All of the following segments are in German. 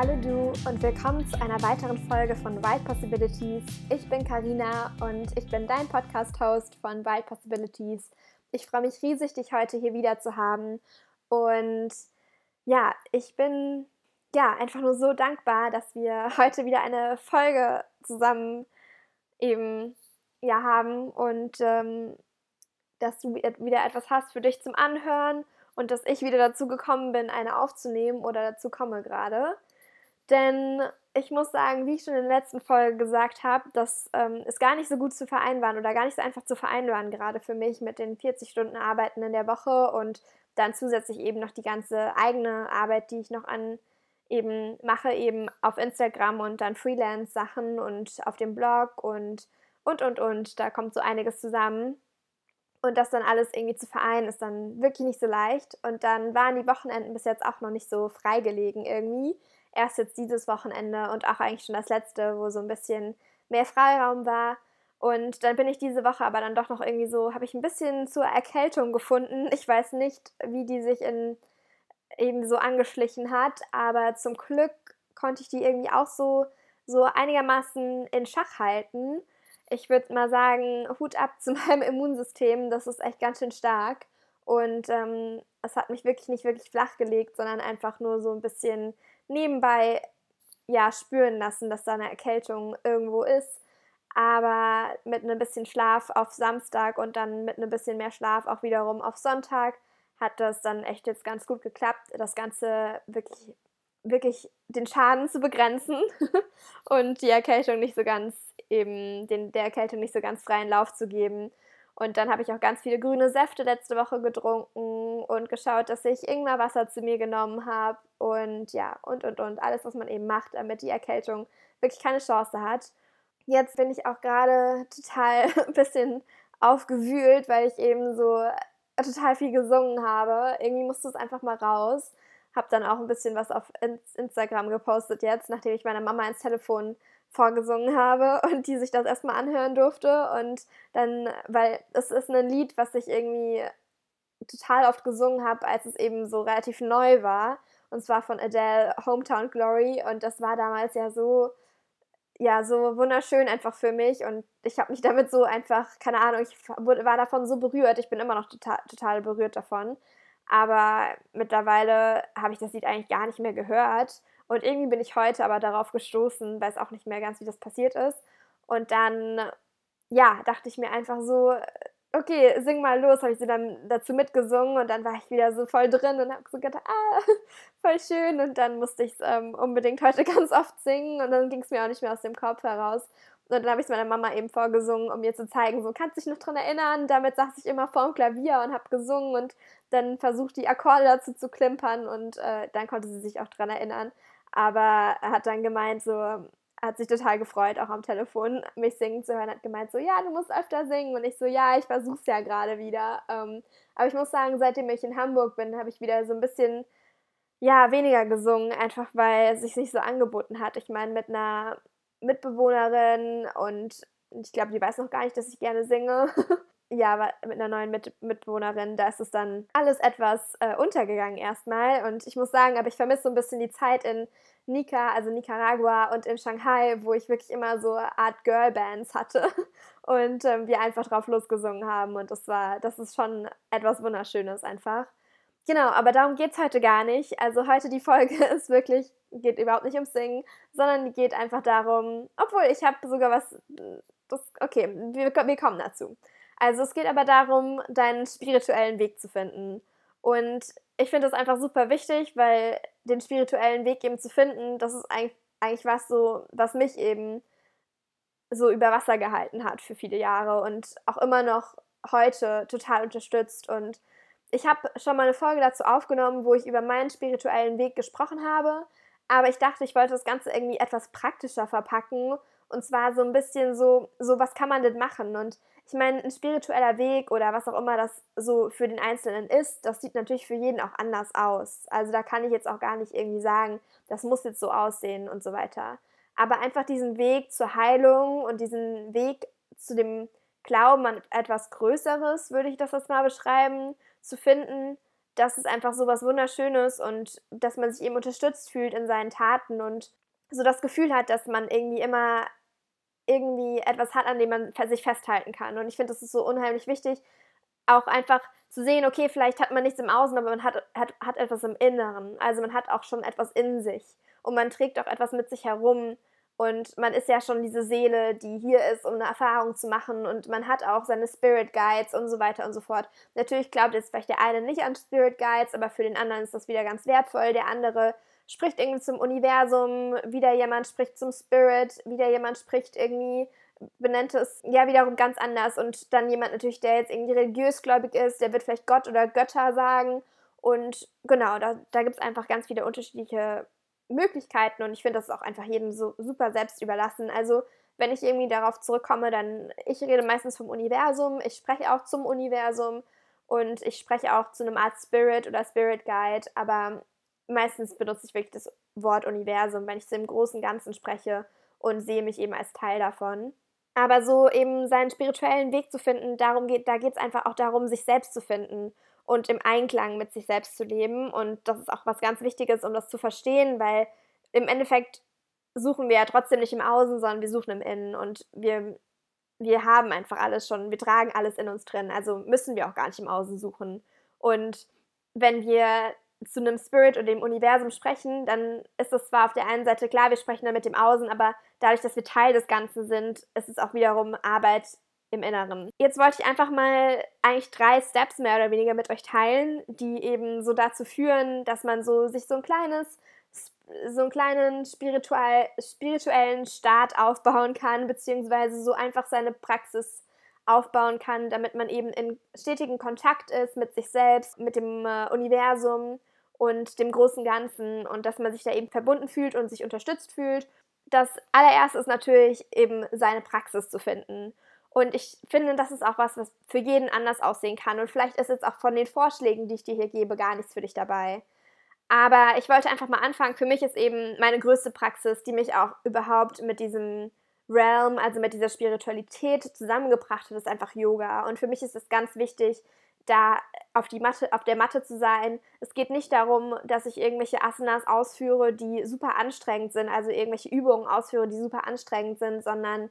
Hallo du und willkommen zu einer weiteren Folge von Wild Possibilities. Ich bin Karina und ich bin dein Podcast-Host von Wild Possibilities. Ich freue mich riesig, dich heute hier wieder zu haben. Und ja, ich bin ja einfach nur so dankbar, dass wir heute wieder eine Folge zusammen eben ja haben und ähm, dass du wieder etwas hast für dich zum Anhören und dass ich wieder dazu gekommen bin, eine aufzunehmen oder dazu komme gerade. Denn ich muss sagen, wie ich schon in der letzten Folge gesagt habe, das ähm, ist gar nicht so gut zu vereinbaren oder gar nicht so einfach zu vereinbaren, gerade für mich mit den 40 Stunden Arbeiten in der Woche und dann zusätzlich eben noch die ganze eigene Arbeit, die ich noch an eben mache, eben auf Instagram und dann Freelance-Sachen und auf dem Blog und und und und. Da kommt so einiges zusammen. Und das dann alles irgendwie zu vereinen, ist dann wirklich nicht so leicht. Und dann waren die Wochenenden bis jetzt auch noch nicht so freigelegen irgendwie erst jetzt dieses Wochenende und auch eigentlich schon das letzte, wo so ein bisschen mehr Freiraum war. Und dann bin ich diese Woche aber dann doch noch irgendwie so, habe ich ein bisschen zur Erkältung gefunden. Ich weiß nicht, wie die sich in eben so angeschlichen hat, aber zum Glück konnte ich die irgendwie auch so, so einigermaßen in Schach halten. Ich würde mal sagen, Hut ab zu meinem Immunsystem, das ist echt ganz schön stark. Und ähm, es hat mich wirklich nicht wirklich flach gelegt, sondern einfach nur so ein bisschen nebenbei ja spüren lassen, dass da eine Erkältung irgendwo ist. Aber mit ein bisschen Schlaf auf Samstag und dann mit ein bisschen mehr Schlaf auch wiederum auf Sonntag hat das dann echt jetzt ganz gut geklappt, das Ganze wirklich, wirklich den Schaden zu begrenzen und die Erkältung nicht so ganz eben, den, der Erkältung nicht so ganz freien Lauf zu geben. Und dann habe ich auch ganz viele grüne Säfte letzte Woche getrunken und geschaut, dass ich Ingwerwasser zu mir genommen habe und ja, und und und. Alles, was man eben macht, damit die Erkältung wirklich keine Chance hat. Jetzt bin ich auch gerade total ein bisschen aufgewühlt, weil ich eben so total viel gesungen habe. Irgendwie musste es einfach mal raus. Habe dann auch ein bisschen was auf Instagram gepostet jetzt, nachdem ich meiner Mama ins Telefon vorgesungen habe und die sich das erstmal anhören durfte. Und dann, weil es ist ein Lied, was ich irgendwie total oft gesungen habe, als es eben so relativ neu war. Und zwar von Adele Hometown Glory. Und das war damals ja so, ja, so wunderschön einfach für mich. Und ich habe mich damit so einfach, keine Ahnung, ich war davon so berührt. Ich bin immer noch total, total berührt davon. Aber mittlerweile habe ich das Lied eigentlich gar nicht mehr gehört. Und irgendwie bin ich heute aber darauf gestoßen, weiß auch nicht mehr ganz, wie das passiert ist. Und dann, ja, dachte ich mir einfach so, okay, sing mal los, habe ich sie dann dazu mitgesungen und dann war ich wieder so voll drin und habe so gedacht, ah, voll schön. Und dann musste ich es ähm, unbedingt heute ganz oft singen und dann ging es mir auch nicht mehr aus dem Kopf heraus. Und dann habe ich es meiner Mama eben vorgesungen, um mir zu zeigen, so kannst du dich noch dran erinnern. Damit saß ich immer vorm Klavier und habe gesungen und dann versucht, die Akkorde dazu zu klimpern und äh, dann konnte sie sich auch dran erinnern. Aber er hat dann gemeint, so, hat sich total gefreut, auch am Telefon mich singen zu hören, hat gemeint, so, ja, du musst öfter singen. Und ich so, ja, ich versuch's ja gerade wieder. Ähm, aber ich muss sagen, seitdem ich in Hamburg bin, habe ich wieder so ein bisschen, ja, weniger gesungen, einfach weil es sich nicht so angeboten hat. Ich meine, mit einer Mitbewohnerin und ich glaube, die weiß noch gar nicht, dass ich gerne singe. ja, mit einer neuen Mit Mitbewohnerin, da ist es dann alles etwas äh, untergegangen erstmal. Und ich muss sagen, aber ich vermisse so ein bisschen die Zeit in Nika, also Nicaragua und in Shanghai, wo ich wirklich immer so Art Girlbands hatte und ähm, wir einfach drauf losgesungen haben. Und das war, das ist schon etwas Wunderschönes einfach. Genau, aber darum geht es heute gar nicht. Also heute die Folge ist wirklich, geht überhaupt nicht ums Singen, sondern geht einfach darum, obwohl ich habe sogar was, das, okay, wir, wir kommen dazu. Also es geht aber darum, deinen spirituellen Weg zu finden. Und ich finde das einfach super wichtig, weil den spirituellen Weg eben zu finden, das ist eigentlich, was so, was mich eben so über Wasser gehalten hat für viele Jahre und auch immer noch heute total unterstützt. Und ich habe schon mal eine Folge dazu aufgenommen, wo ich über meinen spirituellen Weg gesprochen habe. Aber ich dachte, ich wollte das Ganze irgendwie etwas praktischer verpacken. Und zwar so ein bisschen so, so was kann man denn machen? Und ich meine, ein spiritueller Weg oder was auch immer das so für den Einzelnen ist, das sieht natürlich für jeden auch anders aus. Also da kann ich jetzt auch gar nicht irgendwie sagen, das muss jetzt so aussehen und so weiter. Aber einfach diesen Weg zur Heilung und diesen Weg zu dem Glauben an etwas Größeres, würde ich das jetzt mal beschreiben, zu finden, das ist einfach so was Wunderschönes und dass man sich eben unterstützt fühlt in seinen Taten und so das Gefühl hat, dass man irgendwie immer irgendwie etwas hat, an dem man sich festhalten kann. Und ich finde, das ist so unheimlich wichtig, auch einfach zu sehen, okay, vielleicht hat man nichts im Außen, aber man hat, hat, hat etwas im Inneren. Also man hat auch schon etwas in sich und man trägt auch etwas mit sich herum. Und man ist ja schon diese Seele, die hier ist, um eine Erfahrung zu machen. Und man hat auch seine Spirit Guides und so weiter und so fort. Natürlich glaubt jetzt vielleicht der eine nicht an Spirit Guides, aber für den anderen ist das wieder ganz wertvoll. Der andere spricht irgendwie zum Universum, wieder jemand spricht zum Spirit, wieder jemand spricht irgendwie, benennt es ja wiederum ganz anders. Und dann jemand natürlich, der jetzt irgendwie religiös gläubig ist, der wird vielleicht Gott oder Götter sagen. Und genau, da, da gibt es einfach ganz viele unterschiedliche Möglichkeiten und ich finde, das ist auch einfach jedem so super selbst überlassen. Also, wenn ich irgendwie darauf zurückkomme, dann, ich rede meistens vom Universum, ich spreche auch zum Universum und ich spreche auch zu einem Art Spirit oder Spirit Guide, aber meistens benutze ich wirklich das Wort Universum, wenn ich so im großen Ganzen spreche und sehe mich eben als Teil davon. Aber so eben seinen spirituellen Weg zu finden, darum geht, da geht es einfach auch darum, sich selbst zu finden und im Einklang mit sich selbst zu leben. Und das ist auch was ganz Wichtiges, um das zu verstehen, weil im Endeffekt suchen wir ja trotzdem nicht im Außen, sondern wir suchen im Innen und wir, wir haben einfach alles schon, wir tragen alles in uns drin, also müssen wir auch gar nicht im Außen suchen. Und wenn wir zu einem Spirit oder dem Universum sprechen, dann ist es zwar auf der einen Seite klar, wir sprechen dann mit dem Außen, aber dadurch, dass wir Teil des Ganzen sind, ist es auch wiederum Arbeit im Inneren. Jetzt wollte ich einfach mal eigentlich drei Steps mehr oder weniger mit euch teilen, die eben so dazu führen, dass man so sich so ein kleines so einen kleinen spirituell, spirituellen Start aufbauen kann, beziehungsweise so einfach seine Praxis aufbauen kann, damit man eben in stetigen Kontakt ist mit sich selbst, mit dem äh, Universum und dem großen Ganzen und dass man sich da eben verbunden fühlt und sich unterstützt fühlt. Das allererste ist natürlich eben seine Praxis zu finden. Und ich finde, das ist auch was, was für jeden anders aussehen kann. Und vielleicht ist jetzt auch von den Vorschlägen, die ich dir hier gebe, gar nichts für dich dabei. Aber ich wollte einfach mal anfangen. Für mich ist eben meine größte Praxis, die mich auch überhaupt mit diesem Realm, also mit dieser Spiritualität zusammengebracht hat, ist einfach Yoga. Und für mich ist es ganz wichtig, da auf, die Matte, auf der Matte zu sein. Es geht nicht darum, dass ich irgendwelche Asanas ausführe, die super anstrengend sind, also irgendwelche Übungen ausführe, die super anstrengend sind, sondern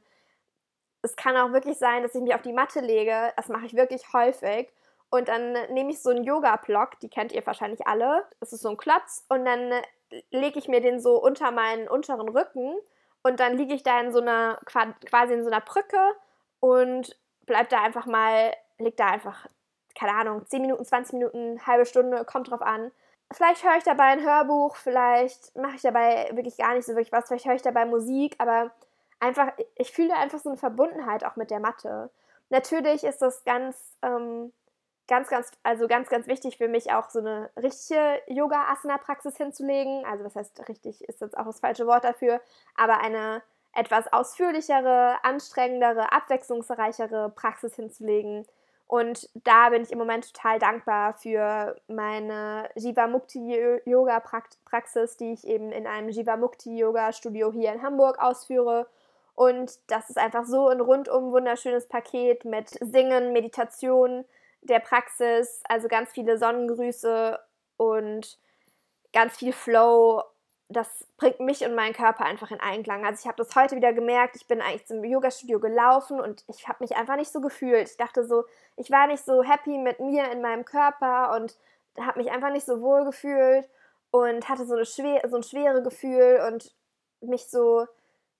es kann auch wirklich sein, dass ich mich auf die Matte lege. Das mache ich wirklich häufig. Und dann nehme ich so einen Yoga-Block, die kennt ihr wahrscheinlich alle. Das ist so ein Klotz. Und dann lege ich mir den so unter meinen unteren Rücken. Und dann liege ich da in so einer, quasi in so einer Brücke und bleib da einfach mal, leg da einfach, keine Ahnung, 10 Minuten, 20 Minuten, halbe Stunde, kommt drauf an. Vielleicht höre ich dabei ein Hörbuch, vielleicht mache ich dabei wirklich gar nicht so wirklich was, vielleicht höre ich dabei Musik, aber einfach, ich fühle einfach so eine Verbundenheit auch mit der Mathe. Natürlich ist das ganz, ähm, ganz, ganz, also ganz, ganz wichtig für mich auch so eine richtige Yoga-Asana-Praxis hinzulegen. Also was heißt richtig, ist jetzt auch das falsche Wort dafür, aber eine etwas ausführlichere, anstrengendere, abwechslungsreichere Praxis hinzulegen. Und da bin ich im Moment total dankbar für meine Jivamukti Yoga Praxis, die ich eben in einem Jivamukti Yoga Studio hier in Hamburg ausführe und das ist einfach so ein rundum wunderschönes Paket mit Singen, Meditation, der Praxis, also ganz viele Sonnengrüße und ganz viel Flow. Das bringt mich und meinen Körper einfach in Einklang. Also ich habe das heute wieder gemerkt. Ich bin eigentlich zum Yoga-Studio gelaufen und ich habe mich einfach nicht so gefühlt. Ich dachte so, ich war nicht so happy mit mir in meinem Körper und habe mich einfach nicht so wohl gefühlt und hatte so, eine schwer, so ein schwere Gefühl und mich so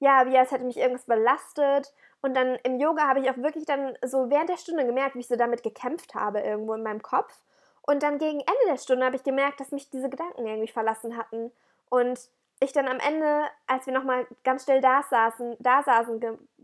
ja, wie als hätte mich irgendwas belastet. Und dann im Yoga habe ich auch wirklich dann so während der Stunde gemerkt, wie ich so damit gekämpft habe irgendwo in meinem Kopf. Und dann gegen Ende der Stunde habe ich gemerkt, dass mich diese Gedanken irgendwie verlassen hatten. Und ich dann am Ende, als wir nochmal ganz still da saßen, da saßen,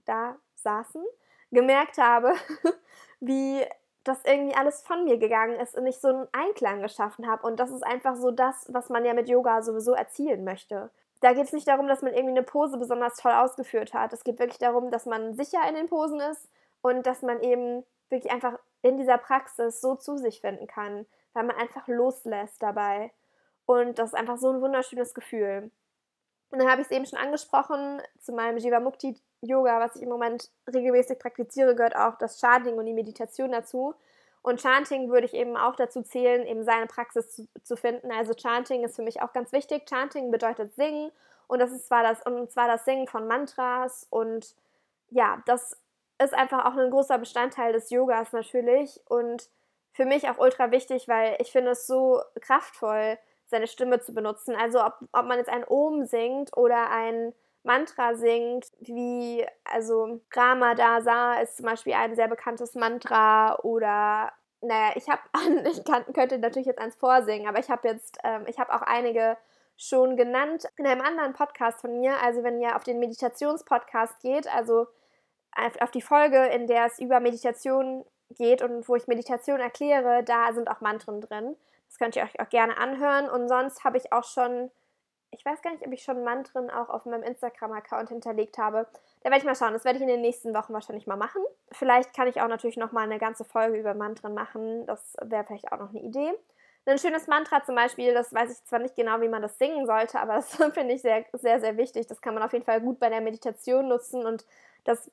da saßen, gemerkt habe, wie das irgendwie alles von mir gegangen ist und ich so einen Einklang geschaffen habe. Und das ist einfach so das, was man ja mit Yoga sowieso erzielen möchte da geht es nicht darum, dass man irgendwie eine Pose besonders toll ausgeführt hat. Es geht wirklich darum, dass man sicher in den Posen ist und dass man eben wirklich einfach in dieser Praxis so zu sich finden kann, weil man einfach loslässt dabei. Und das ist einfach so ein wunderschönes Gefühl. Und dann habe ich es eben schon angesprochen, zu meinem Jivamukti Yoga, was ich im Moment regelmäßig praktiziere, gehört auch das Chanting und die Meditation dazu. Und Chanting würde ich eben auch dazu zählen, eben seine Praxis zu, zu finden. Also Chanting ist für mich auch ganz wichtig. Chanting bedeutet singen und das ist zwar das, und zwar das Singen von Mantras und ja, das ist einfach auch ein großer Bestandteil des Yogas natürlich und für mich auch ultra wichtig, weil ich finde es so kraftvoll, seine Stimme zu benutzen. Also ob, ob man jetzt ein Om singt oder ein Mantra singt, wie also Rama Dasa ist zum Beispiel ein sehr bekanntes Mantra oder naja, ich habe, ich kann, könnte natürlich jetzt eins vorsingen, aber ich habe jetzt, ähm, ich habe auch einige schon genannt in einem anderen Podcast von mir. Also wenn ihr auf den Meditationspodcast geht, also auf die Folge, in der es über Meditation geht und wo ich Meditation erkläre, da sind auch Mantren drin. Das könnt ihr euch auch gerne anhören. Und sonst habe ich auch schon, ich weiß gar nicht, ob ich schon Mantren auch auf meinem Instagram-Account hinterlegt habe. Da werde ich mal schauen. Das werde ich in den nächsten Wochen wahrscheinlich mal machen. Vielleicht kann ich auch natürlich noch mal eine ganze Folge über Mantren machen. Das wäre vielleicht auch noch eine Idee. Ein schönes Mantra zum Beispiel, das weiß ich zwar nicht genau, wie man das singen sollte, aber das finde ich sehr, sehr, sehr wichtig. Das kann man auf jeden Fall gut bei der Meditation nutzen und das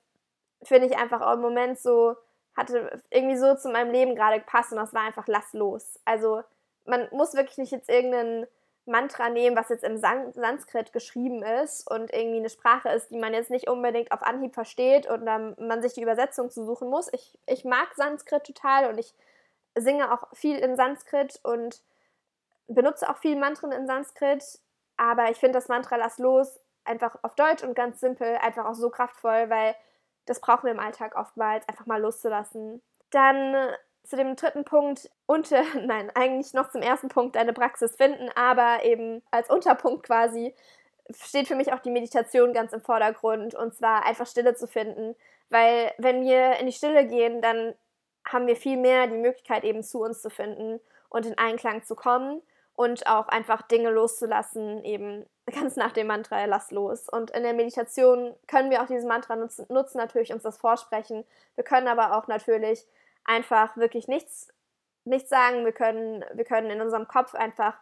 finde ich einfach auch im Moment so, hatte irgendwie so zu meinem Leben gerade gepasst und das war einfach lass los. Also man muss wirklich nicht jetzt irgendeinen Mantra nehmen, was jetzt im San Sanskrit geschrieben ist und irgendwie eine Sprache ist, die man jetzt nicht unbedingt auf Anhieb versteht und dann man sich die Übersetzung zu suchen muss. Ich, ich mag Sanskrit total und ich singe auch viel in Sanskrit und benutze auch viel Mantren in Sanskrit, aber ich finde das Mantra Lass los einfach auf Deutsch und ganz simpel einfach auch so kraftvoll, weil das brauchen wir im Alltag oftmals, einfach mal loszulassen. Dann zu dem dritten Punkt, unter, nein, eigentlich noch zum ersten Punkt deine Praxis finden, aber eben als Unterpunkt quasi steht für mich auch die Meditation ganz im Vordergrund und zwar einfach Stille zu finden, weil wenn wir in die Stille gehen, dann haben wir viel mehr die Möglichkeit eben zu uns zu finden und in Einklang zu kommen und auch einfach Dinge loszulassen, eben ganz nach dem Mantra, lass los. Und in der Meditation können wir auch dieses Mantra nutzen, nutzen, natürlich uns das vorsprechen. Wir können aber auch natürlich einfach wirklich nichts, nichts sagen. Wir können, wir können in unserem Kopf einfach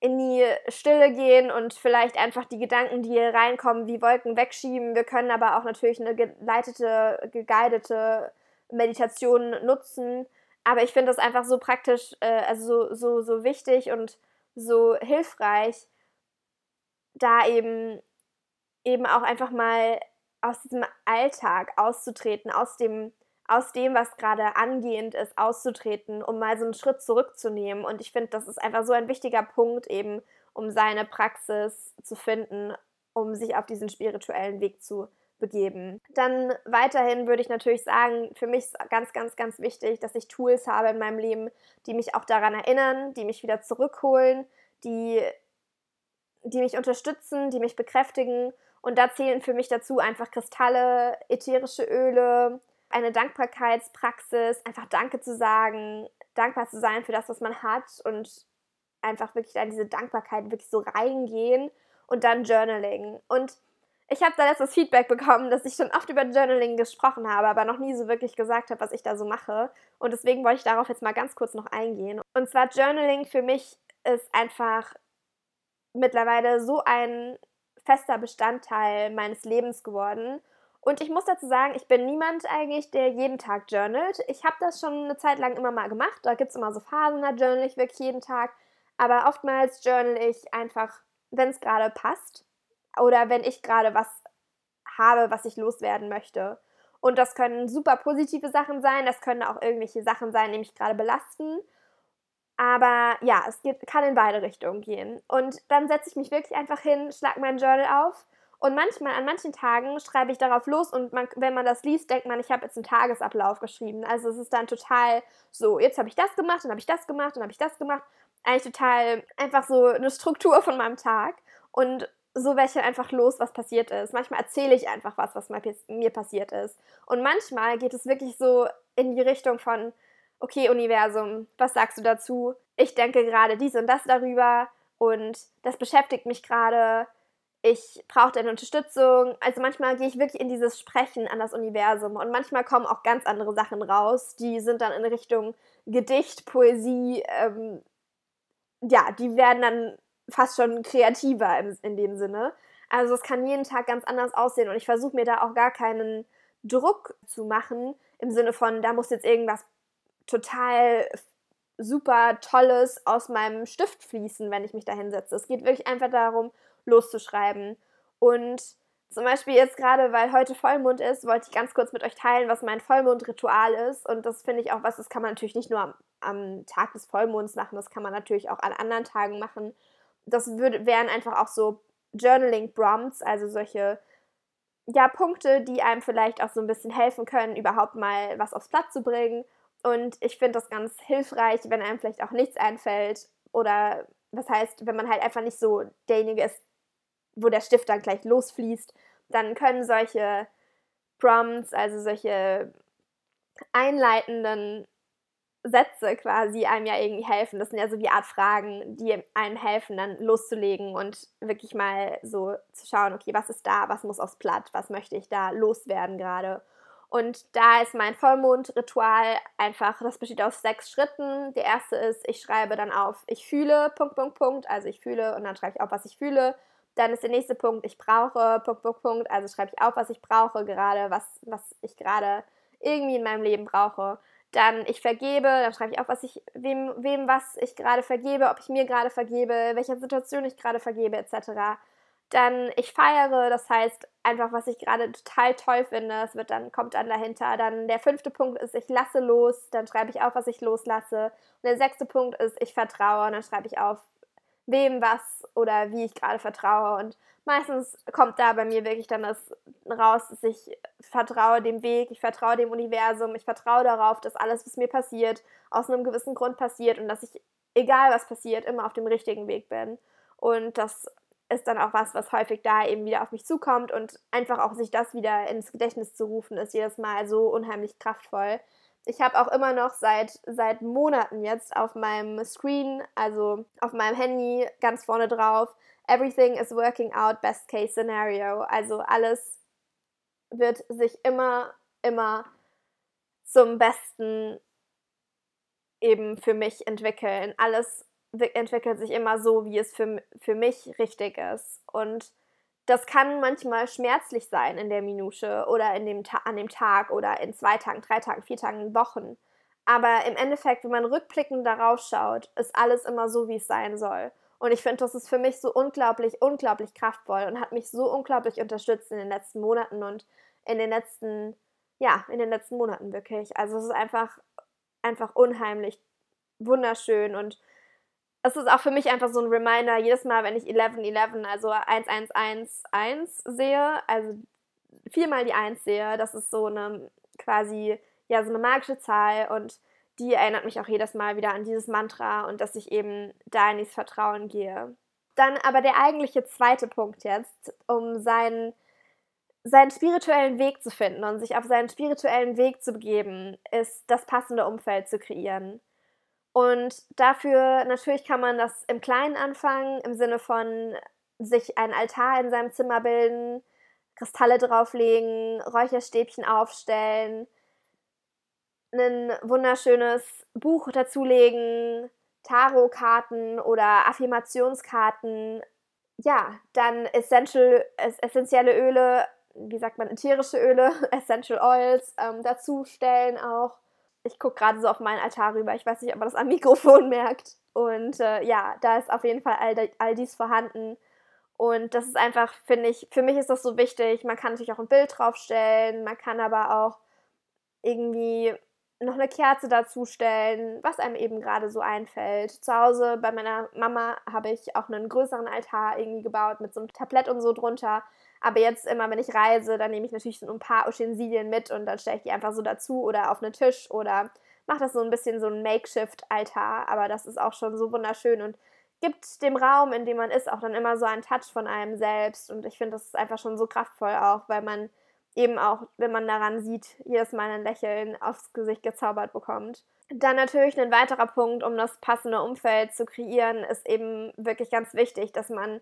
in die Stille gehen und vielleicht einfach die Gedanken, die hier reinkommen, wie Wolken wegschieben. Wir können aber auch natürlich eine geleitete, geguidete Meditation nutzen, aber ich finde das einfach so praktisch, äh, also so, so, so wichtig und so hilfreich, da eben, eben auch einfach mal aus diesem Alltag auszutreten, aus dem, aus dem, was gerade angehend ist, auszutreten, um mal so einen Schritt zurückzunehmen. Und ich finde, das ist einfach so ein wichtiger Punkt eben, um seine Praxis zu finden, um sich auf diesen spirituellen Weg zu begeben. Dann weiterhin würde ich natürlich sagen, für mich ist ganz, ganz, ganz wichtig, dass ich Tools habe in meinem Leben, die mich auch daran erinnern, die mich wieder zurückholen, die, die mich unterstützen, die mich bekräftigen. Und da zählen für mich dazu einfach Kristalle, ätherische Öle, eine Dankbarkeitspraxis, einfach Danke zu sagen, dankbar zu sein für das, was man hat und einfach wirklich da diese Dankbarkeit wirklich so reingehen und dann Journaling. Und ich habe da letztes Feedback bekommen, dass ich schon oft über Journaling gesprochen habe, aber noch nie so wirklich gesagt habe, was ich da so mache. Und deswegen wollte ich darauf jetzt mal ganz kurz noch eingehen. Und zwar Journaling für mich ist einfach mittlerweile so ein fester Bestandteil meines Lebens geworden. Und ich muss dazu sagen, ich bin niemand eigentlich, der jeden Tag journalt. Ich habe das schon eine Zeit lang immer mal gemacht. Da gibt es immer so Phasen, da journal ich wirklich jeden Tag. Aber oftmals journal ich einfach, wenn es gerade passt oder wenn ich gerade was habe, was ich loswerden möchte. Und das können super positive Sachen sein, das können auch irgendwelche Sachen sein, die mich gerade belasten. Aber ja, es geht, kann in beide Richtungen gehen. Und dann setze ich mich wirklich einfach hin, schlage mein Journal auf und manchmal, an manchen Tagen schreibe ich darauf los und man, wenn man das liest, denkt man, ich habe jetzt einen Tagesablauf geschrieben. Also es ist dann total so, jetzt habe ich das gemacht, dann habe ich das gemacht, dann habe ich das gemacht. Eigentlich total einfach so eine Struktur von meinem Tag. Und so werde ich einfach los, was passiert ist. Manchmal erzähle ich einfach was, was mir passiert ist. Und manchmal geht es wirklich so in die Richtung von, okay, Universum, was sagst du dazu? Ich denke gerade dies und das darüber und das beschäftigt mich gerade. Ich brauche deine Unterstützung. Also manchmal gehe ich wirklich in dieses Sprechen an das Universum und manchmal kommen auch ganz andere Sachen raus. Die sind dann in Richtung Gedicht, Poesie. Ähm, ja, die werden dann fast schon kreativer in, in dem Sinne. Also es kann jeden Tag ganz anders aussehen und ich versuche mir da auch gar keinen Druck zu machen im Sinne von, da muss jetzt irgendwas total super Tolles aus meinem Stift fließen, wenn ich mich da hinsetze. Es geht wirklich einfach darum, loszuschreiben. Und zum Beispiel jetzt gerade, weil heute Vollmond ist, wollte ich ganz kurz mit euch teilen, was mein Vollmondritual ist. Und das finde ich auch was, das kann man natürlich nicht nur am, am, Tag des Vollmonds machen, das kann man natürlich auch an anderen Tagen machen. Das würd, wären einfach auch so Journaling-Prompts, also solche ja, Punkte, die einem vielleicht auch so ein bisschen helfen können, überhaupt mal was aufs Blatt zu bringen. Und ich finde das ganz hilfreich, wenn einem vielleicht auch nichts einfällt oder was heißt, wenn man halt einfach nicht so derjenige ist, wo der Stift dann gleich losfließt, dann können solche Prompts, also solche einleitenden Sätze quasi einem ja irgendwie helfen. Das sind ja so wie Art Fragen, die einem helfen, dann loszulegen und wirklich mal so zu schauen, okay, was ist da, was muss aufs Blatt, was möchte ich da loswerden gerade. Und da ist mein Vollmondritual einfach, das besteht aus sechs Schritten. Der erste ist, ich schreibe dann auf, ich fühle, Punkt, Punkt, Punkt, also ich fühle und dann schreibe ich auf, was ich fühle. Dann ist der nächste Punkt, ich brauche, Punkt, Punkt, Punkt, also schreibe ich auf, was ich brauche gerade, was, was ich gerade irgendwie in meinem Leben brauche. Dann ich vergebe, dann schreibe ich auf, was ich, wem, wem was ich gerade vergebe, ob ich mir gerade vergebe, welcher Situation ich gerade vergebe, etc. Dann ich feiere, das heißt einfach, was ich gerade total toll finde, das wird dann, kommt dann dahinter. Dann der fünfte Punkt ist, ich lasse los, dann schreibe ich auf, was ich loslasse. Und der sechste Punkt ist, ich vertraue, und dann schreibe ich auf, wem was oder wie ich gerade vertraue. Und meistens kommt da bei mir wirklich dann das raus, dass ich vertraue dem Weg, ich vertraue dem Universum, ich vertraue darauf, dass alles, was mir passiert, aus einem gewissen Grund passiert und dass ich, egal was passiert, immer auf dem richtigen Weg bin. Und das ist dann auch was, was häufig da eben wieder auf mich zukommt und einfach auch sich das wieder ins Gedächtnis zu rufen, ist jedes Mal so unheimlich kraftvoll. Ich habe auch immer noch seit, seit Monaten jetzt auf meinem Screen, also auf meinem Handy, ganz vorne drauf, Everything is working out, best case scenario. Also alles wird sich immer, immer zum Besten eben für mich entwickeln. Alles entwickelt sich immer so, wie es für, für mich richtig ist. Und das kann manchmal schmerzlich sein in der Minute oder in dem an dem Tag oder in zwei Tagen, drei Tagen, vier Tagen, Wochen. Aber im Endeffekt, wenn man rückblickend darauf schaut, ist alles immer so, wie es sein soll. Und ich finde, das ist für mich so unglaublich, unglaublich kraftvoll und hat mich so unglaublich unterstützt in den letzten Monaten und in den letzten, ja, in den letzten Monaten wirklich. Also es ist einfach, einfach unheimlich wunderschön und es ist auch für mich einfach so ein Reminder, jedes Mal, wenn ich 1111, also 1111 sehe, also viermal die 1 sehe, das ist so eine quasi, ja, so eine magische Zahl und die erinnert mich auch jedes Mal wieder an dieses Mantra und dass ich eben da in dieses Vertrauen gehe. Dann aber der eigentliche zweite Punkt jetzt, um seinen, seinen spirituellen Weg zu finden und sich auf seinen spirituellen Weg zu begeben, ist das passende Umfeld zu kreieren. Und dafür natürlich kann man das im Kleinen anfangen, im Sinne von sich einen Altar in seinem Zimmer bilden, Kristalle drauflegen, Räucherstäbchen aufstellen, ein wunderschönes Buch dazulegen, Tarotkarten oder Affirmationskarten. Ja, dann essential, essentielle Öle, wie sagt man, ätherische Öle, Essential Oils ähm, dazustellen auch ich gucke gerade so auf meinen Altar rüber. Ich weiß nicht, ob man das am Mikrofon merkt. Und äh, ja, da ist auf jeden Fall all, all dies vorhanden. Und das ist einfach, finde ich, für mich ist das so wichtig. Man kann natürlich auch ein Bild draufstellen, man kann aber auch irgendwie noch eine Kerze dazustellen, was einem eben gerade so einfällt. Zu Hause bei meiner Mama habe ich auch einen größeren Altar irgendwie gebaut mit so einem Tablett und so drunter. Aber jetzt immer, wenn ich reise, dann nehme ich natürlich so ein paar Utensilien mit und dann stelle ich die einfach so dazu oder auf einen Tisch oder mache das so ein bisschen so ein Makeshift-Altar. Aber das ist auch schon so wunderschön und gibt dem Raum, in dem man ist, auch dann immer so einen Touch von einem selbst. Und ich finde, das ist einfach schon so kraftvoll auch, weil man eben auch, wenn man daran sieht, jedes Mal ein Lächeln aufs Gesicht gezaubert bekommt. Dann natürlich ein weiterer Punkt, um das passende Umfeld zu kreieren, ist eben wirklich ganz wichtig, dass man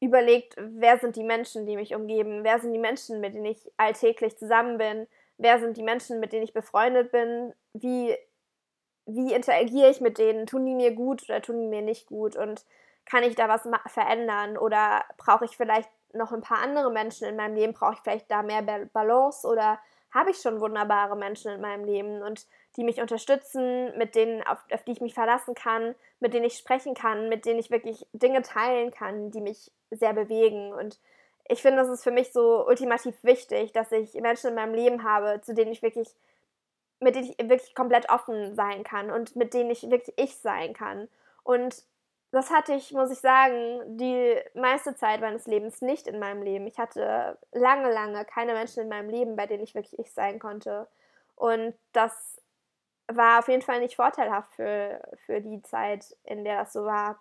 überlegt, wer sind die Menschen, die mich umgeben, wer sind die Menschen, mit denen ich alltäglich zusammen bin, wer sind die Menschen, mit denen ich befreundet bin, wie, wie interagiere ich mit denen, tun die mir gut oder tun die mir nicht gut? Und kann ich da was verändern? Oder brauche ich vielleicht noch ein paar andere Menschen in meinem Leben, brauche ich vielleicht da mehr Balance? Oder habe ich schon wunderbare Menschen in meinem Leben? Und die mich unterstützen, mit denen, auf, auf die ich mich verlassen kann, mit denen ich sprechen kann, mit denen ich wirklich Dinge teilen kann, die mich sehr bewegen. Und ich finde, das ist für mich so ultimativ wichtig, dass ich Menschen in meinem Leben habe, zu denen ich wirklich, mit denen ich wirklich komplett offen sein kann und mit denen ich wirklich ich sein kann. Und das hatte ich, muss ich sagen, die meiste Zeit meines Lebens nicht in meinem Leben. Ich hatte lange, lange keine Menschen in meinem Leben, bei denen ich wirklich ich sein konnte. Und das war auf jeden Fall nicht vorteilhaft für, für die Zeit, in der das so war.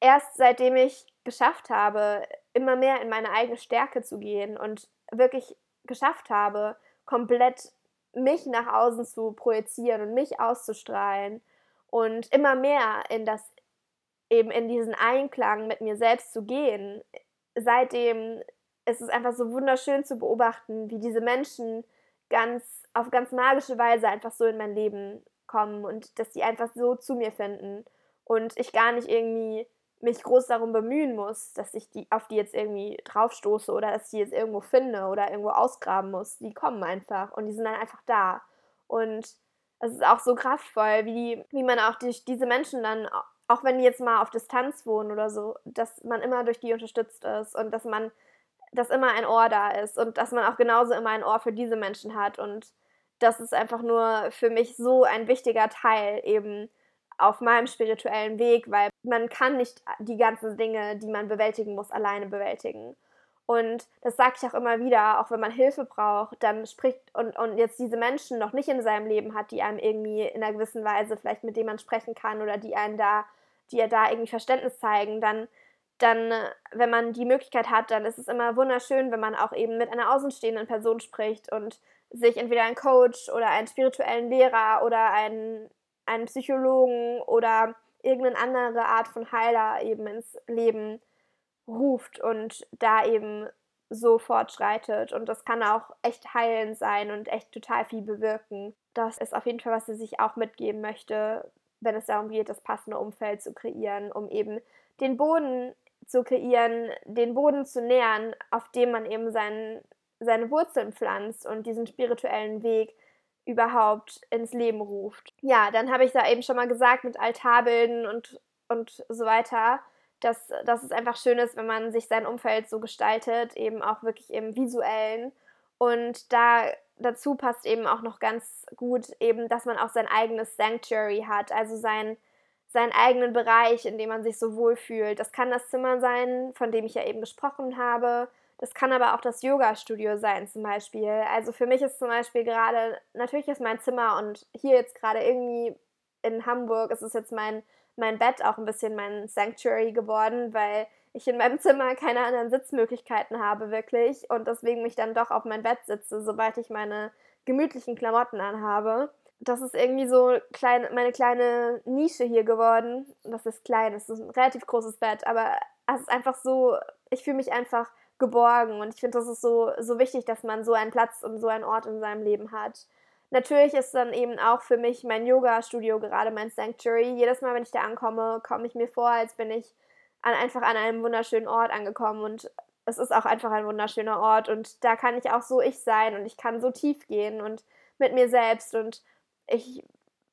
Erst seitdem ich geschafft habe, immer mehr in meine eigene Stärke zu gehen und wirklich geschafft habe, komplett mich nach außen zu projizieren und mich auszustrahlen und immer mehr in das eben in diesen Einklang mit mir selbst zu gehen. Seitdem ist es einfach so wunderschön zu beobachten, wie diese Menschen ganz auf ganz magische Weise einfach so in mein Leben kommen und dass die einfach so zu mir finden und ich gar nicht irgendwie mich groß darum bemühen muss, dass ich die auf die jetzt irgendwie draufstoße oder dass ich die jetzt irgendwo finde oder irgendwo ausgraben muss. Die kommen einfach und die sind dann einfach da. Und es ist auch so kraftvoll, wie, wie man auch durch diese Menschen dann auch wenn die jetzt mal auf Distanz wohnen oder so, dass man immer durch die unterstützt ist und dass man, dass immer ein Ohr da ist und dass man auch genauso immer ein Ohr für diese Menschen hat und das ist einfach nur für mich so ein wichtiger Teil eben auf meinem spirituellen Weg, weil man kann nicht die ganzen Dinge, die man bewältigen muss, alleine bewältigen. Und das sage ich auch immer wieder, auch wenn man Hilfe braucht, dann spricht und, und jetzt diese Menschen noch nicht in seinem Leben hat, die einem irgendwie in einer gewissen Weise vielleicht mit denen man sprechen kann oder die einen da die ja da irgendwie Verständnis zeigen, dann, dann, wenn man die Möglichkeit hat, dann ist es immer wunderschön, wenn man auch eben mit einer außenstehenden Person spricht und sich entweder einen Coach oder einen spirituellen Lehrer oder einen, einen Psychologen oder irgendeine andere Art von Heiler eben ins Leben ruft und da eben so fortschreitet. Und das kann auch echt heilend sein und echt total viel bewirken. Das ist auf jeden Fall, was sie sich auch mitgeben möchte, wenn es darum geht, das passende Umfeld zu kreieren, um eben den Boden zu kreieren, den Boden zu nähern, auf dem man eben sein, seine Wurzeln pflanzt und diesen spirituellen Weg überhaupt ins Leben ruft. Ja, dann habe ich da eben schon mal gesagt mit Altarbilden und, und so weiter, dass, dass es einfach schön ist, wenn man sich sein Umfeld so gestaltet, eben auch wirklich im visuellen. Und da dazu passt eben auch noch ganz gut eben, dass man auch sein eigenes Sanctuary hat, also sein, seinen eigenen Bereich, in dem man sich so wohl fühlt. Das kann das Zimmer sein, von dem ich ja eben gesprochen habe. Das kann aber auch das Yoga-Studio sein zum Beispiel. Also für mich ist zum Beispiel gerade, natürlich ist mein Zimmer und hier jetzt gerade irgendwie in Hamburg ist es jetzt mein, mein Bett auch ein bisschen mein Sanctuary geworden, weil ich in meinem Zimmer keine anderen Sitzmöglichkeiten habe, wirklich. Und deswegen mich dann doch auf mein Bett sitze, sobald ich meine gemütlichen Klamotten anhabe. Das ist irgendwie so klein, meine kleine Nische hier geworden. Das ist klein, es ist ein relativ großes Bett, aber es ist einfach so, ich fühle mich einfach geborgen und ich finde, das ist so, so wichtig, dass man so einen Platz und so einen Ort in seinem Leben hat. Natürlich ist dann eben auch für mich mein Yoga-Studio gerade mein Sanctuary. Jedes Mal, wenn ich da ankomme, komme ich mir vor, als bin ich an, einfach an einem wunderschönen Ort angekommen und es ist auch einfach ein wunderschöner Ort und da kann ich auch so ich sein und ich kann so tief gehen und mit mir selbst und ich,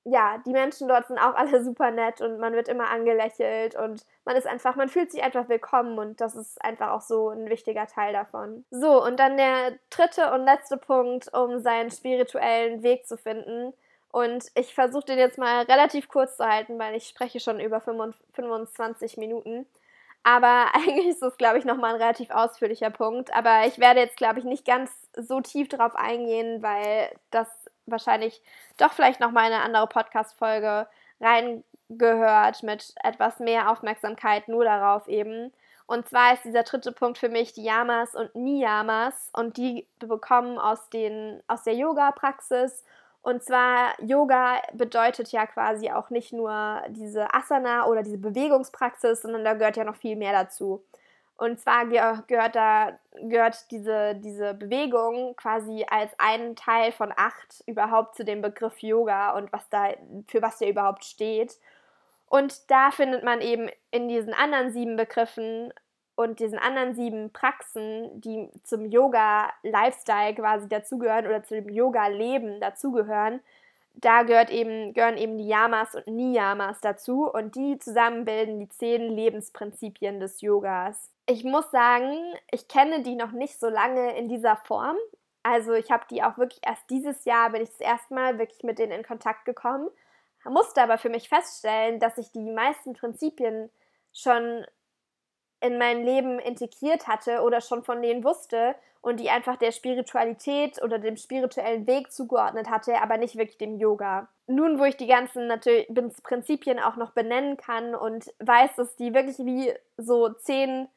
ja, die Menschen dort sind auch alle super nett und man wird immer angelächelt und man ist einfach, man fühlt sich einfach willkommen und das ist einfach auch so ein wichtiger Teil davon. So, und dann der dritte und letzte Punkt, um seinen spirituellen Weg zu finden, und ich versuche den jetzt mal relativ kurz zu halten, weil ich spreche schon über 25 Minuten. Aber eigentlich ist das, glaube ich, nochmal ein relativ ausführlicher Punkt. Aber ich werde jetzt, glaube ich, nicht ganz so tief drauf eingehen, weil das wahrscheinlich doch vielleicht nochmal eine andere Podcast-Folge reingehört mit etwas mehr Aufmerksamkeit nur darauf eben. Und zwar ist dieser dritte Punkt für mich die Yamas und Niyamas und die bekommen aus, den, aus der Yoga-Praxis und zwar, Yoga bedeutet ja quasi auch nicht nur diese Asana oder diese Bewegungspraxis, sondern da gehört ja noch viel mehr dazu. Und zwar gehört da gehört diese, diese Bewegung quasi als ein Teil von acht überhaupt zu dem Begriff Yoga und was da, für was der überhaupt steht. Und da findet man eben in diesen anderen sieben Begriffen und diesen anderen sieben Praxen, die zum Yoga-Lifestyle quasi dazugehören oder zu dem Yoga-Leben dazugehören, da gehört eben, gehören eben die Yamas und Niyamas dazu und die zusammen bilden die zehn Lebensprinzipien des Yogas. Ich muss sagen, ich kenne die noch nicht so lange in dieser Form. Also ich habe die auch wirklich erst dieses Jahr, bin ich das erste Mal wirklich mit denen in Kontakt gekommen, musste aber für mich feststellen, dass ich die meisten Prinzipien schon in mein Leben integriert hatte oder schon von denen wusste und die einfach der Spiritualität oder dem spirituellen Weg zugeordnet hatte, aber nicht wirklich dem Yoga. Nun, wo ich die ganzen natürlich Prinzipien auch noch benennen kann und weiß, dass die wirklich wie so zehn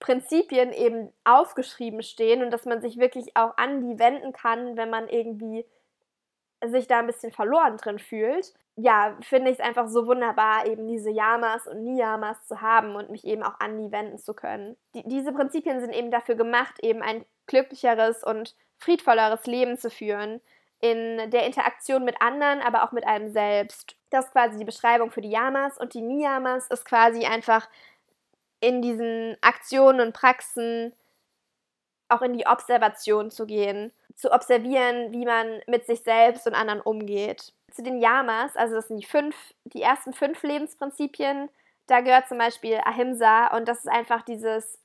Prinzipien eben aufgeschrieben stehen und dass man sich wirklich auch an die wenden kann, wenn man irgendwie sich da ein bisschen verloren drin fühlt, ja, finde ich es einfach so wunderbar, eben diese Yamas und Niyamas zu haben und mich eben auch an die wenden zu können. Die, diese Prinzipien sind eben dafür gemacht, eben ein glücklicheres und friedvolleres Leben zu führen, in der Interaktion mit anderen, aber auch mit einem selbst. Das ist quasi die Beschreibung für die Yamas und die Niyamas ist quasi einfach in diesen Aktionen und Praxen auch in die Observation zu gehen, zu observieren, wie man mit sich selbst und anderen umgeht. Zu den Yamas, also das sind die fünf, die ersten fünf Lebensprinzipien, da gehört zum Beispiel Ahimsa und das ist einfach dieses,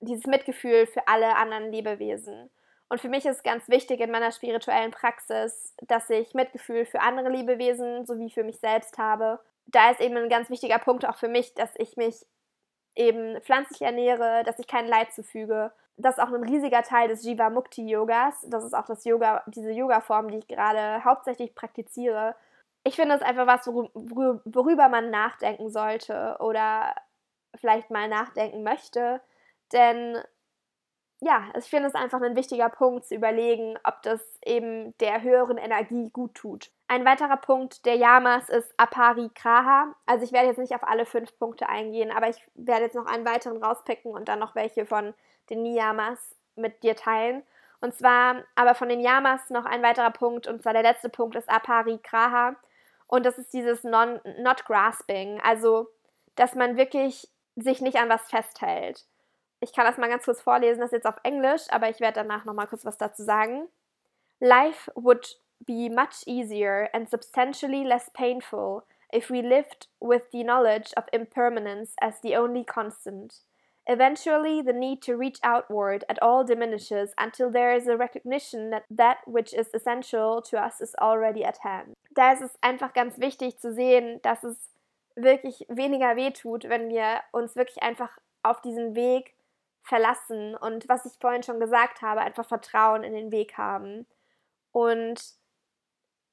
dieses Mitgefühl für alle anderen Lebewesen. Und für mich ist ganz wichtig in meiner spirituellen Praxis, dass ich Mitgefühl für andere Lebewesen sowie für mich selbst habe. Da ist eben ein ganz wichtiger Punkt auch für mich, dass ich mich eben pflanzlich ernähre, dass ich kein Leid zufüge das ist auch ein riesiger Teil des Jiva Mukti Yogas. Das ist auch das Yoga, diese Yoga-Form, die ich gerade hauptsächlich praktiziere. Ich finde es einfach was, worüber man nachdenken sollte oder vielleicht mal nachdenken möchte. Denn ja, ich finde es einfach ein wichtiger Punkt zu überlegen, ob das eben der höheren Energie gut tut. Ein weiterer Punkt der Yamas ist Aparigraha. Also ich werde jetzt nicht auf alle fünf Punkte eingehen, aber ich werde jetzt noch einen weiteren rauspicken und dann noch welche von den Niyamas mit dir teilen. Und zwar aber von den Yamas noch ein weiterer Punkt, und zwar der letzte Punkt ist Aparigraha. Und das ist dieses non, Not Grasping, also dass man wirklich sich nicht an was festhält. Ich kann das mal ganz kurz vorlesen, das ist jetzt auf Englisch, aber ich werde danach nochmal kurz was dazu sagen. Life would be much easier and substantially less painful if we lived with the knowledge of impermanence as the only constant. Eventually, the need to reach outward at all diminishes until there is a recognition that that which is essential to us is already at hand. Da ist es einfach ganz wichtig zu sehen, dass es wirklich weniger wehtut, wenn wir uns wirklich einfach auf diesen Weg verlassen und was ich vorhin schon gesagt habe, einfach Vertrauen in den Weg haben und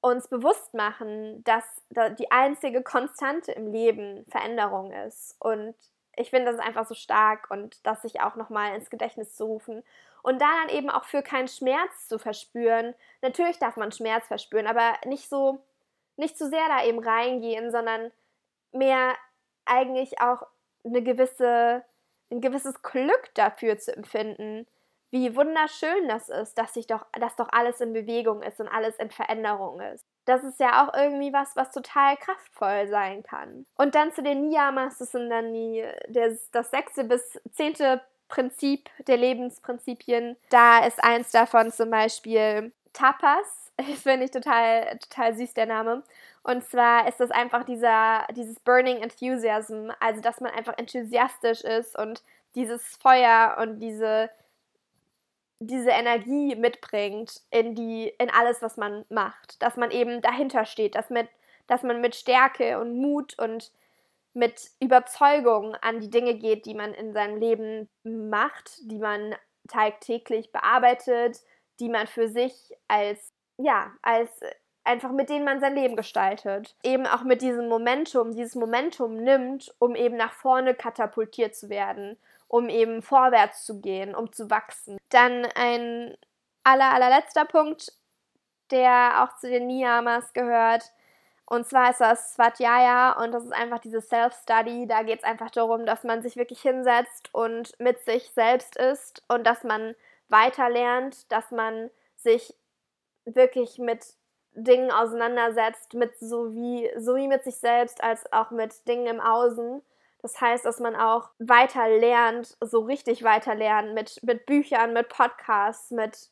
uns bewusst machen, dass die einzige Konstante im Leben Veränderung ist und ich finde das ist einfach so stark und das sich auch nochmal ins Gedächtnis zu rufen. Und da dann eben auch für keinen Schmerz zu verspüren. Natürlich darf man Schmerz verspüren, aber nicht so, nicht zu sehr da eben reingehen, sondern mehr eigentlich auch eine gewisse, ein gewisses Glück dafür zu empfinden, wie wunderschön das ist, dass sich doch, dass doch alles in Bewegung ist und alles in Veränderung ist das ist ja auch irgendwie was, was total kraftvoll sein kann. Und dann zu den Niyamas, das sind dann die, das, das sechste bis zehnte Prinzip der Lebensprinzipien. Da ist eins davon zum Beispiel Tapas. Finde ich total, total süß, der Name. Und zwar ist das einfach dieser, dieses Burning Enthusiasm, also dass man einfach enthusiastisch ist und dieses Feuer und diese diese Energie mitbringt in die in alles was man macht, dass man eben dahinter steht, dass mit dass man mit Stärke und Mut und mit Überzeugung an die Dinge geht, die man in seinem Leben macht, die man tagtäglich bearbeitet, die man für sich als ja, als einfach mit denen man sein Leben gestaltet. Eben auch mit diesem Momentum, dieses Momentum nimmt, um eben nach vorne katapultiert zu werden um eben vorwärts zu gehen, um zu wachsen. Dann ein aller, allerletzter Punkt, der auch zu den Niyamas gehört. Und zwar ist das Svadhyaya und das ist einfach dieses Self-Study. Da geht es einfach darum, dass man sich wirklich hinsetzt und mit sich selbst ist und dass man weiter lernt, dass man sich wirklich mit Dingen auseinandersetzt, mit so wie, so wie mit sich selbst als auch mit Dingen im Außen Das heißt, dass man auch weiter lernt, so richtig weiter lernt, mit, mit Büchern, mit Podcasts, mit,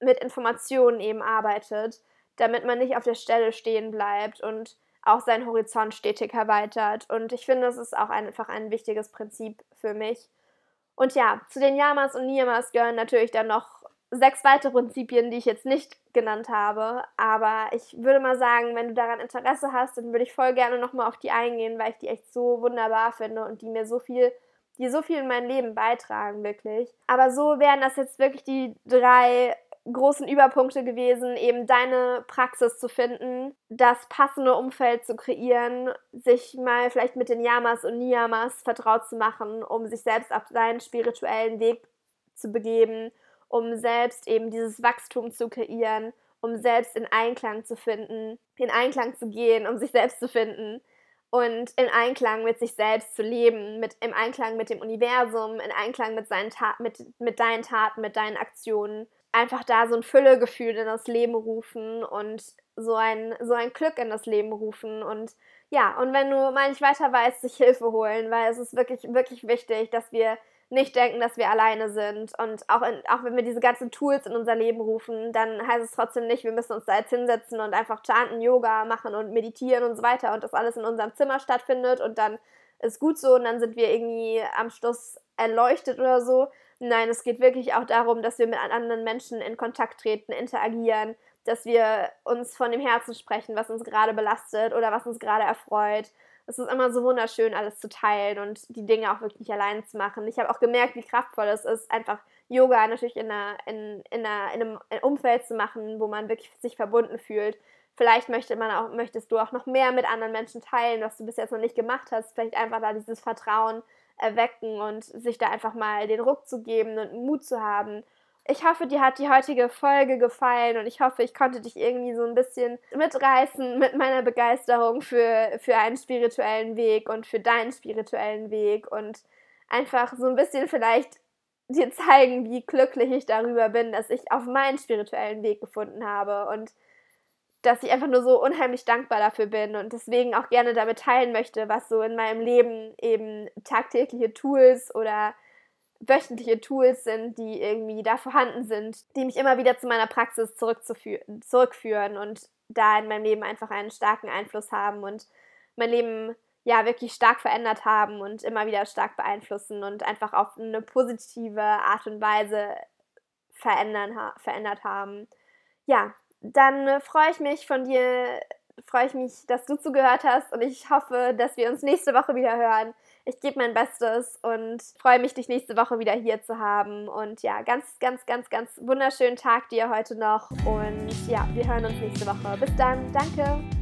mit Informationen eben arbeitet, damit man nicht auf der Stelle stehen bleibt und auch seinen Horizont stetig erweitert. Und ich finde, das ist auch einfach ein wichtiges Prinzip für mich. Und ja, zu den Yamas und Niyamas gehören natürlich dann noch sechs weitere Prinzipien, die ich jetzt nicht genannt habe. Aber ich würde mal sagen, wenn du daran Interesse hast, dann würde ich voll gerne nochmal auf die eingehen, weil ich die echt so wunderbar finde und die mir so viel, die so viel in mein Leben beitragen, wirklich. Aber so wären das jetzt wirklich die drei großen Überpunkte gewesen, eben deine Praxis zu finden, das passende Umfeld zu kreieren, sich mal vielleicht mit den Yamas und Niyamas vertraut zu machen, um sich selbst auf seinen spirituellen Weg zu begeben um selbst eben dieses Wachstum zu kreieren, um selbst in Einklang zu finden, in Einklang zu gehen, um sich selbst zu finden und in Einklang mit sich selbst zu leben, mit, im Einklang mit dem Universum, in Einklang mit, seinen Ta mit, mit deinen Taten, mit deinen Aktionen. Einfach da so ein Füllegefühl in das Leben rufen und so ein, so ein Glück in das Leben rufen. Und ja, und wenn du mal nicht weiter weißt, sich Hilfe holen, weil es ist wirklich, wirklich wichtig, dass wir nicht denken, dass wir alleine sind. Und auch, in, auch wenn wir diese ganzen Tools in unser Leben rufen, dann heißt es trotzdem nicht, wir müssen uns da jetzt hinsetzen und einfach chanten, Yoga machen und meditieren und so weiter und das alles in unserem Zimmer stattfindet und dann ist gut so und dann sind wir irgendwie am Schluss erleuchtet oder so. Nein, es geht wirklich auch darum, dass wir mit anderen Menschen in Kontakt treten, interagieren, dass wir uns von dem Herzen sprechen, was uns gerade belastet oder was uns gerade erfreut es ist immer so wunderschön, alles zu teilen und die Dinge auch wirklich allein zu machen. Ich habe auch gemerkt, wie kraftvoll es ist, einfach Yoga natürlich in, einer, in, in, einer, in einem Umfeld zu machen, wo man wirklich sich verbunden fühlt. Vielleicht möchte man auch, möchtest du auch noch mehr mit anderen Menschen teilen, was du bis jetzt noch nicht gemacht hast. Vielleicht einfach da dieses Vertrauen erwecken und sich da einfach mal den Ruck zu geben und Mut zu haben ich hoffe, dir hat die heutige Folge gefallen und ich hoffe, ich konnte dich irgendwie so ein bisschen mitreißen mit meiner Begeisterung für, für einen spirituellen Weg und für deinen spirituellen Weg und einfach so ein bisschen vielleicht dir zeigen, wie glücklich ich darüber bin, dass ich auf meinen spirituellen Weg gefunden habe und dass ich einfach nur so unheimlich dankbar dafür bin und deswegen auch gerne damit teilen möchte, was so in meinem Leben eben tagtägliche Tools oder wöchentliche Tools sind, die irgendwie da vorhanden sind, die mich immer wieder zu meiner Praxis zurückführen und da in meinem Leben einfach einen starken Einfluss haben und mein Leben ja wirklich stark verändert haben und immer wieder stark beeinflussen und einfach auf eine positive Art und Weise verändern, verändert haben. Ja, dann freue ich mich von dir, freue ich mich, dass du zugehört hast und ich hoffe, dass wir uns nächste Woche wieder hören. Ich gebe mein Bestes und freue mich, dich nächste Woche wieder hier zu haben. Und ja, ganz, ganz, ganz, ganz wunderschönen Tag dir heute noch. Und ja, wir hören uns nächste Woche. Bis dann. Danke.